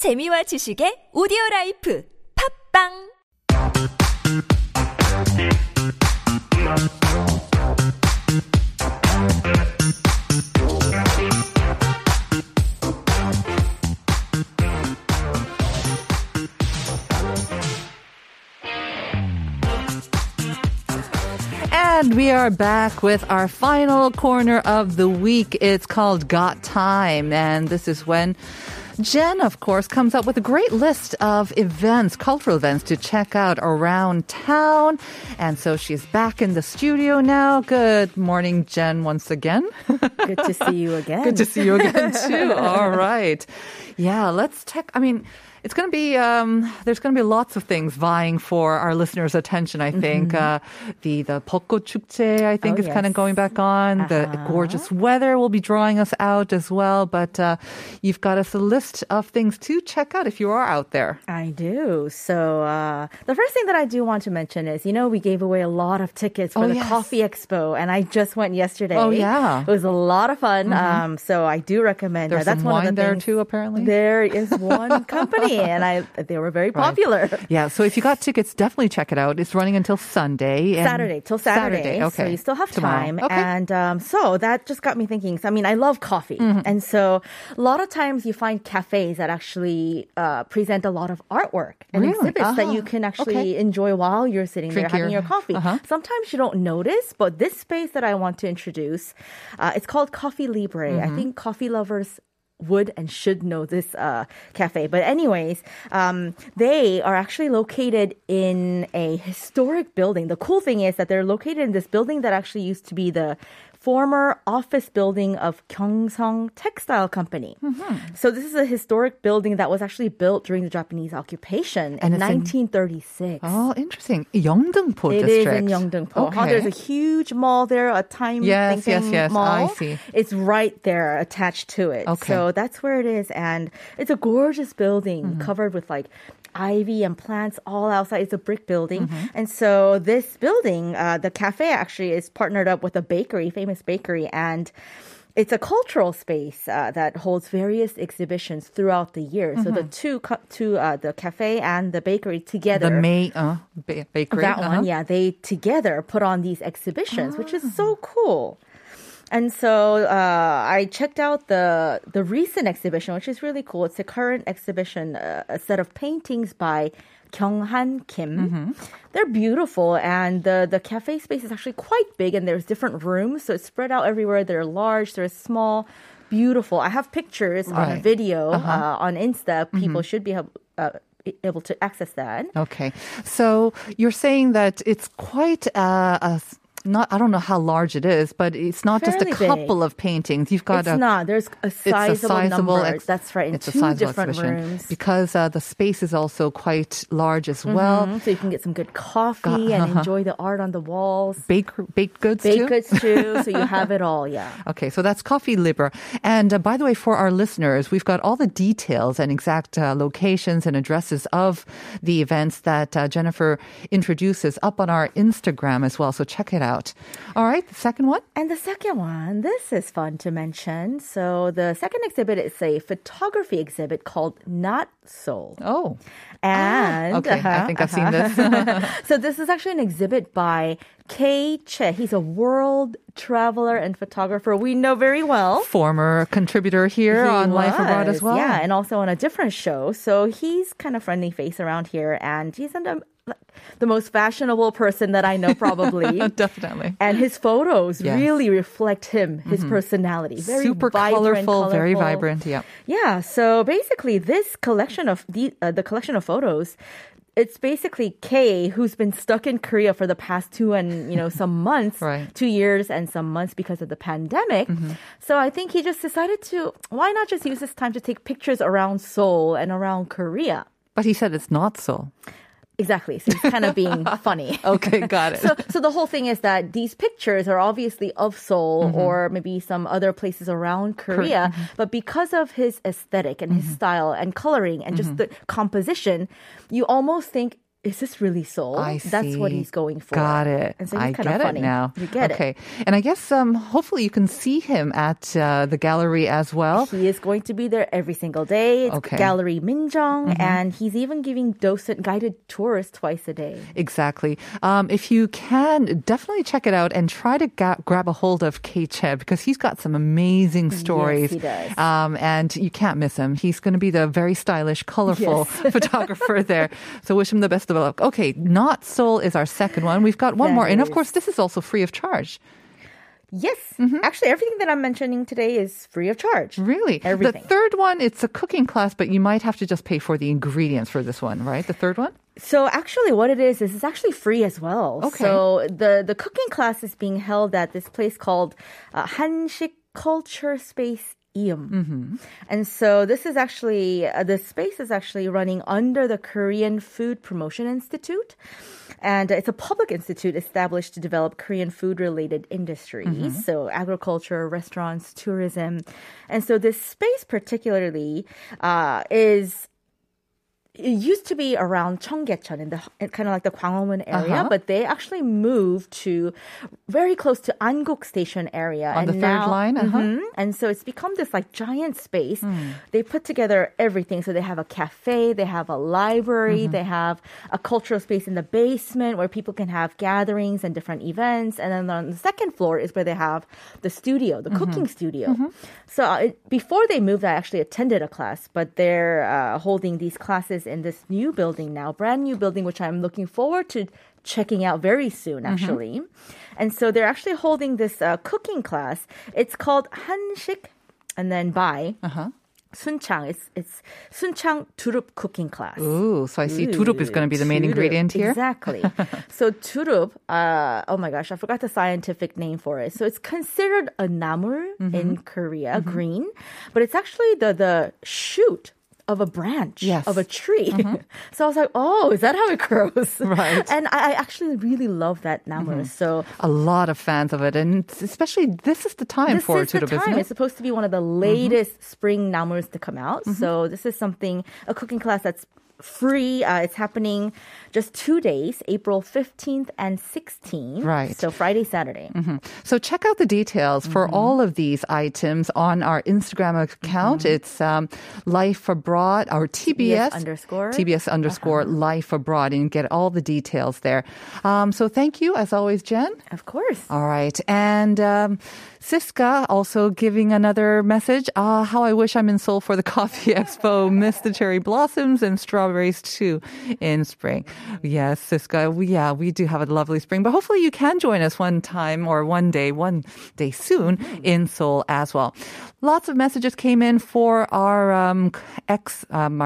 재미와 지식의 오디오 라이프 팝빵 And we are back with our final corner of the week. It's called Got Time. And this is when Jen, of course, comes up with a great list of events, cultural events to check out around town. And so she's back in the studio now. Good morning, Jen, once again. Good to see you again. Good to see you again, too. All right. Yeah, let's check. I mean, it's going to be um, there's going to be lots of things vying for our listeners' attention. I think uh, the the 벚꽃 축제 I think Mm-hmm. Oh, is kind of yes. going back on. The Uh-huh. gorgeous weather will be drawing us out as well. But uh, you've got us a list of things to check out if you are out there. I do. So uh, the first thing that I do want to mention is, you know, we gave away a lot of tickets for Oh, the yes. Coffee Expo, and I just went yesterday. Oh, yeah. it was a lot of fun. Um, so I do recommend There's that. That's some one wine of the there things- too, apparently. There is one company, and I they were very popular. Yeah, so if you got tickets, definitely check it out. It's running until Sunday. and- Saturday till Saturday, Okay. so you still have Tomorrow. time. Okay. And um, so that just got me thinking. So, I mean, I love coffee, Mm-hmm. and so a lot of times you find cafes that actually uh, present a lot of artwork and Really? exhibits that you Ah, can actually okay. enjoy while you're sitting Drink there having your- your, coffee. uh-huh. Sometimes you don't notice, but this space that I want to introduce, uh, it's called Coffee Libre. Mm-hmm. I think coffee lovers would and should know this uh, cafe. But anyways, um, they are actually located in a historic building. The cool thing is that they're located in this building that actually used to be the former office building of Gyeongseong Textile Company. Mm-hmm. So this is a historic building that was actually built during the Japanese occupation And in it's in- 1936. Oh, interesting. Yeongdeungpo It is district. in Yeongdeungpo. huh? Okay. There's a huge mall there, a time Yes, yes, yes, I mall. see. It's right there attached to it. Okay. So that's where it is. And it's a gorgeous building Mm-hmm. covered with like ivy and plants all outside. It's a brick building. Mm-hmm. And so this building, uh, the cafe actually is partnered up with a bakery, famous bakery. And it's a cultural space uh, that holds various exhibitions throughout the year. So the two, co- two uh, the cafe and the bakery together. Mm-hmm. the May uh, ba- bakery. That uh-huh. one, yeah, they together put on these exhibitions, which is so cool. And so uh, I checked out the the recent exhibition, which is really cool. It's a current exhibition, uh, a set of paintings by Kyunghan Kim. Mm-hmm. They're beautiful, and the the cafe space is actually quite big, and there's different rooms, so it's spread out everywhere. They're large, they're small, beautiful. I have pictures on a Right. Uh-huh. video uh, on Insta. People should be able, uh, able to access that. Okay. So you're saying that it's quite uh, a not I don't know how large it is, but it's not just a Fairly big. couple of paintings. You've got It's a not. There's a it's a sizable, sizable number. ex- That's right. In it's a two sizable different exhibition rooms. because uh, the space is also quite large as well. Mhm. So you can get some good coffee and enjoy the art on the walls. Bake, baked goods Baked too. goods too. So you have it all. Yeah. Okay, so that's Coffee Libre. And uh, by the way, for our listeners, we've got all the details and exact uh, locations and addresses of the events that uh, Jennifer introduces up on our Instagram as well. So check it out. All right, the second one. And the second one, this is fun to mention. So the second exhibit is a photography exhibit called Not Soul. Oh, And okay. I uh-huh, think I've seen uh-huh. this. so this is actually an exhibit by Kei Che. He's a world traveler and photographer we know very well. Former contributor here He on Life Abroad as well. Yeah, and also on a different show. So he's kind of friendly face around here, and he's an, the most fashionable person that I know, probably. Definitely. And his photos Yes. Mm-hmm. really reflect him, his personality. Very Super vibrant, colorful, very vibrant. Yeah. Yeah. So basically, this collection of the uh, the collection of photos. It's basically Kay who's been stuck in Korea for the past two and you know some months, Right. two years and some months because of the pandemic. So I think he just decided to why not just use this time to take pictures around Seoul and around Korea. But he said it's not so. Exactly. So he's kind of being funny. Okay, got it. So, so the whole thing is that these pictures are obviously of Seoul Mm-hmm. or maybe some other places around Korea, but because of his aesthetic and his Mm-hmm. style and coloring and just the composition, you almost think is this really Seoul? I That's what he's going for. Got it. And so he's I kind get of funny. it now. You get okay. it. And I guess um, hopefully you can see him at uh, the gallery as well. He is going to be there every single day. It's Okay. Gallery Minjong, and he's even giving docent guided tours twice a day. Exactly. Um, if you can, definitely check it out and try to ga- grab a hold of K Cheb because he's got some amazing stories. he does. Um, and you can't miss him. He's going to be the very stylish, colorful photographer there. So wish him the best Okay, Not Soul is our second one. We've got one That more. And of course, this is also free of charge. Yes, Mm-hmm. actually, everything that I'm mentioning today is free of charge. Really? Everything. The third one, it's a cooking class, but you might have to just pay for the ingredients for this one, right? The third one? So actually, what it is is it's actually free as well. Okay. So the the cooking class is being held at this place called uh, Hanshik Culture Space. Eum. Mm-hmm. And so this is actually uh, the space is actually running under the Korean Food Promotion Institute, and it's a public institute established to develop Korean food related industries, Mm-hmm. so agriculture, restaurants, tourism, and so this space particularly uh, is it used to be around Cheonggyecheon in the kind of like the Gwanghwamun area, Uh-huh. but they actually moved to very close to Anguk Station area On the third line, uh-huh. Mhm. and so it's become this like giant space. Hmm. They put together everything. So they have a cafe, they have a library, Mm-hmm. they have a cultural space in the basement where people can have gatherings and different events, and then on the second floor is where they have the studio, the Mm-hmm. cooking studio. So uh, before they moved, I actually attended a class, but they're uh, holding these classes in this new building now, brand new building, which I'm looking forward to checking out very soon, actually. And so they're actually holding this uh, cooking class. It's called Hanshik, and then by Uh-huh. Sunchang. It's it's Sunchang Turup cooking class. Ooh, so I see turup is going to be the main Turup, ingredient here. Exactly. so turup, uh, oh my gosh, I forgot the scientific name for it. So it's considered a namul Mm-hmm. in Korea, green, but it's actually the the shoot of a branch Yes. Mm-hmm. of a tree. Mm-hmm. so I was like, oh, is that how it grows? Right. And I, I actually really love that namul. Mm-hmm. So a lot of fans of it, and especially this is the time this for is the time. It's supposed to be one of the mm-hmm. latest spring namuls to come out. So this is something a cooking class that's free. Uh, it's happening just two days, April fifteenth and sixteenth. Right. So Friday, Saturday. So check out the details for Mm-hmm. all of these items on our Instagram account. It's um, Life Abroad, our TBS, underscore. TBS underscore Life Abroad, and get all the details there. Um, so thank you as always, Jen. Of course. All right. And um, Siska also giving another message. Ah, how I wish I'm in Seoul for the Coffee Expo. Miss the cherry blossoms and strawberries too in spring. Yes, Siska. Yeah, we do have a lovely spring, but hopefully you can join us one time or one day, one day soon in Seoul as well. Lots of messages came in for our um, ex, um,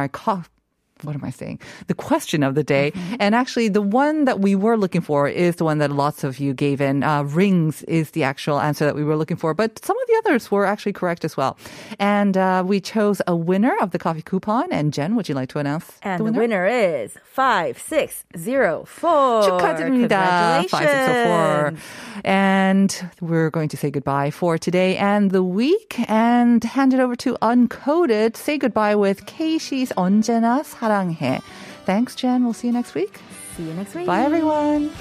what am I saying? The question of the day. And actually, the one that we were looking for is the one that lots of you gave in. Uh, rings is the actual answer that we were looking for, but some of the others were actually correct as well. And uh, we chose a winner of the coffee coupon. And Jen, would you like to announce And the the winner? winner is five six zero four. 축하드립니다. Congratulations. 5604. And we're going to say goodbye for today and the week and hand it over to Uncoded. Say goodbye with Keishi's 언제나 사 랑해. Thanks, Jen. We'll see you next week. See you next week. Bye, everyone.